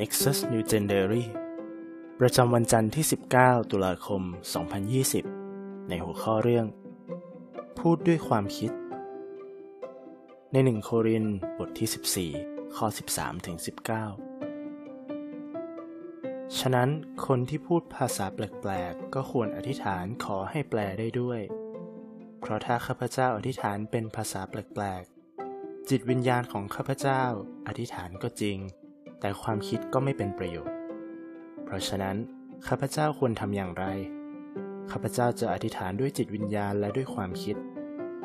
Nexus New Gen Diary ประจำวันจันทร์ที่ 19 ตุลาคม 2020 ในหัวข้อเรื่อง พูดด้วยความคิด ในหนึ่งโครินบทที่ 14 ข้อ 13 ถึง 19 ฉะนั้นคนที่พูดภาษาแปลกๆ ก็ควรอธิษฐานขอให้แปลได้ด้วย เพราะถ้าข้าพเจ้าอธิษฐานเป็นภาษาแปลกๆจิตวิญญาณของข้าพเจ้าอธิษฐานก็จริง แต่ความคิดก็ไม่เป็นประโยชน์ เพราะฉะนั้น ข้าพเจ้าควรทำอย่างไร ข้าพเจ้าจะอธิษฐานด้วยจิตวิญญาณและด้วยความคิด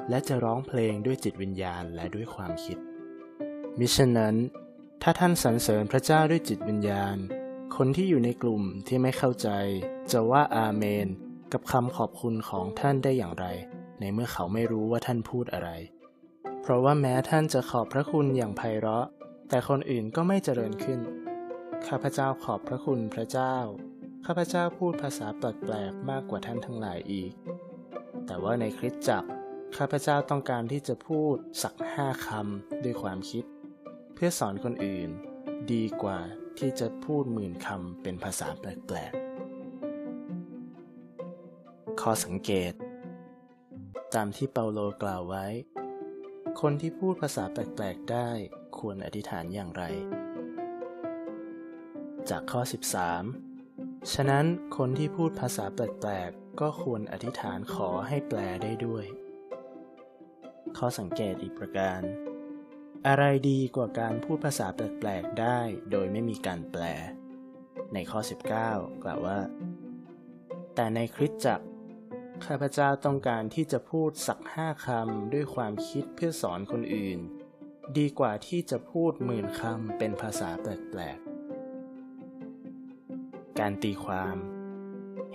และจะร้องเพลงด้วยจิตวิญญาณและด้วยความคิด มิฉะนั้น ถ้าท่านสรรเสริญพระเจ้าด้วยจิตวิญญาณ คนที่อยู่ในกลุ่มที่ไม่เข้าใจ จะว่าอาเมน กับคำขอบคุณของท่านได้อย่างไร ในเมื่อเขาไม่รู้ว่าท่านพูดอะไร เพราะว่าแม้ท่านจะขอบพระคุณอย่างไพเราะ แต่คนอื่นก็ไม่เจริญขึ้น ข้าพเจ้าขอบพระคุณพระเจ้า ข้าพเจ้าพูดภาษาแปลกๆมากกว่าท่านทั้งหลายอีก แต่ว่าในคริสตจักร ข้าพเจ้าต้องการที่จะพูดสักห้าคำด้วยความคิด เพื่อสอนคนอื่น ดีกว่าที่จะพูดหมื่นคำเป็นภาษาแปลกๆ ข้อสังเกต ตามที่เปาโลกล่าวไว้ คนที่พูดภาษาแปลกๆได้ควรอธิษฐานอย่างไร จากข้อ 13 ฉะนั้นคนที่พูดภาษาแปลกๆก็ควรอธิษฐานขอให้แปลได้ด้วย ข้อสังเกตอีกประการ อะไรดีกว่าการพูดภาษาแปลกๆได้โดยไม่มีการแปล ในข้อ 19 กล่าวว่า แต่ในคริสตจักร ข้าพเจ้าต้องการที่จะพูดสักห้าคำด้วยความคิดเพื่อสอนคนอื่น ดีกว่าที่จะพูดหมื่นคำเป็นภาษาแปลกๆ การตีความ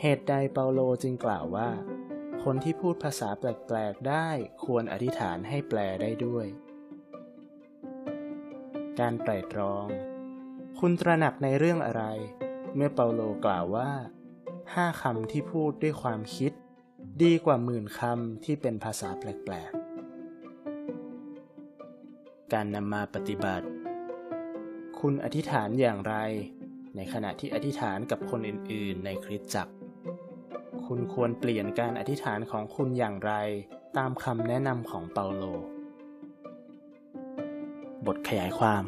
เหตุใดเปาโลจึงกล่าวว่า คนที่พูดภาษาแปลกๆได้ควรอธิษฐานให้แปลได้ด้วย การไตรตรอง คุณตระหนักในเรื่องอะไร เมื่อเปาโลกล่าวว่าห้าคำที่พูดด้วยความคิด ดีกว่าหมื่นคำที่เป็นภาษาแปลกๆ การนำมาปฏิบัติ คุณอธิษฐานอย่างไร ในขณะที่อธิษฐานกับคนอื่นๆ ในคริสตจักร คุณควรเปลี่ยนการอธิษฐานของคุณอย่างไรตามคำแนะนำของเปาโล บทขยายความ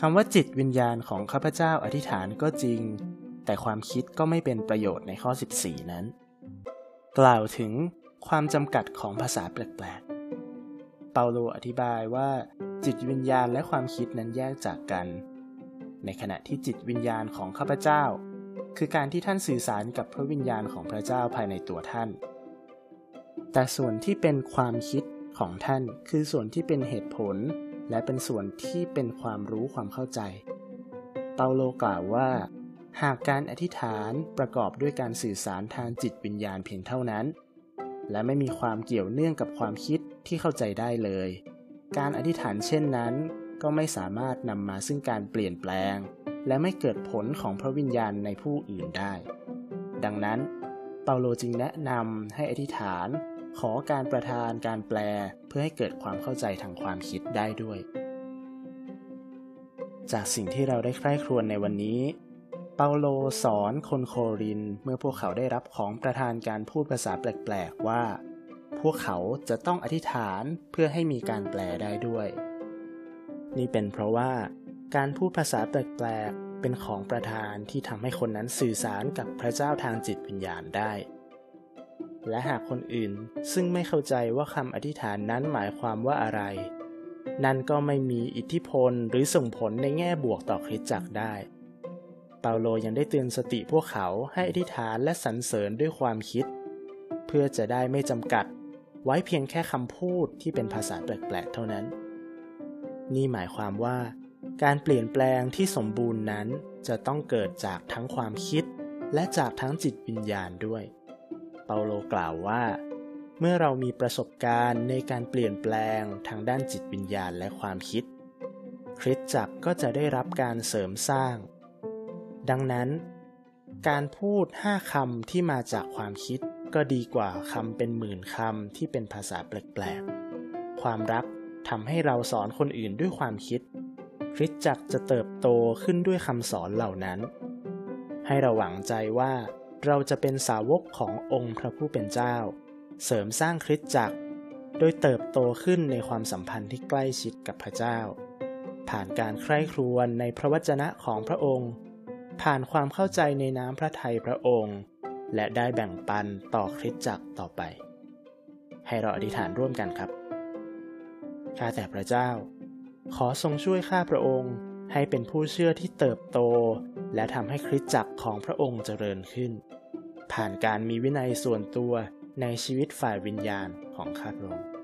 คำว่าจิตวิญญาณของข้าพเจ้าอธิษฐานก็จริง แต่ความคิดก็ไม่เป็นประโยชน์ในข้อ 14 นั้น กล่าวถึงความจำกัดของภาษาแปลกๆ เปาโลอธิบายว่า จิตวิญญาณและความคิดนั้นแยกจากกัน ในขณะที่จิตวิญญาณของข้าพเจ้า คือการที่ท่านสื่อสารกับพระวิญญาณของพระเจ้าภายในตัวท่าน แต่ส่วนที่เป็นความคิดของท่านคือส่วนที่เป็นเหตุผล และเป็นส่วนที่เป็นความรู้ความเข้าใจ เปาโลกล่าวว่า หากการอธิษฐานประกอบด้วยการสื่อสารทางจิตวิญญาณเพียงเท่านั้น และไม่มีความเกี่ยวเนื่องกับความคิดที่เข้าใจได้เลย การอธิษฐานเช่นนั้น ก็ไม่สามารถนำมาซึ่งการเปลี่ยนแปลง และไม่เกิดผลของพระวิญญาณในผู้อื่นได้ ดังนั้น เปาโลจึงแนะนำให้อธิษฐาน ขอการประทานการแปลเพื่อให้เกิดความเข้าใจทางความคิดได้ด้วย จากสิ่งที่เราได้ใคร่ครวญในวันนี้ เปาโลสอนคนโครินเมื่อพวกเขาได้รับของประทานการพูดภาษาแปลกๆว่า พวกเขาจะต้องอธิษฐานเพื่อให้มีการแปลได้ด้วย นี่เป็นเพราะว่าการพูดภาษาแปลกๆเป็นของประทานที่ทำให้คนนั้นสื่อสารกับพระเจ้าทางจิตวิญญาณได้ และหากคนอื่นซึ่งไม่เข้าใจว่าคำอธิษฐานนั้นหมายความว่าอะไร นั่นก็ไม่มีอิทธิพลหรือส่งผลในแง่บวกต่อคริสตจักรได้ เปาโลยังได้เตือนสติพวกเขาให้อธิษฐานและสรรเสริญด้วยความคิด เพื่อจะได้ไม่จำกัด ไว้เพียงแค่คำพูดที่เป็นภาษาแปลกๆเท่านั้น นี่หมายความว่า การเปลี่ยนแปลงที่สมบูรณ์นั้นจะต้องเกิดจากทั้งความคิด และจากทั้งจิตวิญญาณด้วย เปาโลกล่าวว่า เมื่อเรามีประสบการณ์ในการเปลี่ยนแปลงทางด้านจิตวิญญาณและความคิด คริสตจักรก็จะได้รับการเสริมสร้าง ดังนั้น การพูดห้าคำที่มาจากความคิดก็ดีกว่าคำเป็นหมื่นคำที่เป็นภาษาแปลกๆ ความรักทำให้เราสอนคนอื่นด้วยความคิดคริสจักรจะเติบโตขึ้นด้วยคำสอนเหล่านั้น ให้เราหวังใจว่าเราจะเป็นสาวกขององค์พระผู้เป็นเจ้า เสริมสร้างคริสจักร โดยเติบโตขึ้นในความสัมพันธ์ที่ใกล้ชิดกับพระเจ้า ผ่านการใคร่ครวญในพระวจนะของพระองค์ ผ่านความเข้าใจในน้ำพระทัยพระองค์ และได้แบ่งปันต่อคริสตจักรต่อไป ให้เราอธิษฐานร่วมกันครับ ข้าแต่พระเจ้า ขอทรงช่วยข้าพระองค์ให้เป็นผู้เชื่อที่เติบโต และทำให้คริสตจักรของพระองค์เจริญขึ้น ผ่านการมีวินัยส่วนตัวในชีวิตฝ่ายวิญญาณของข้าพระองค์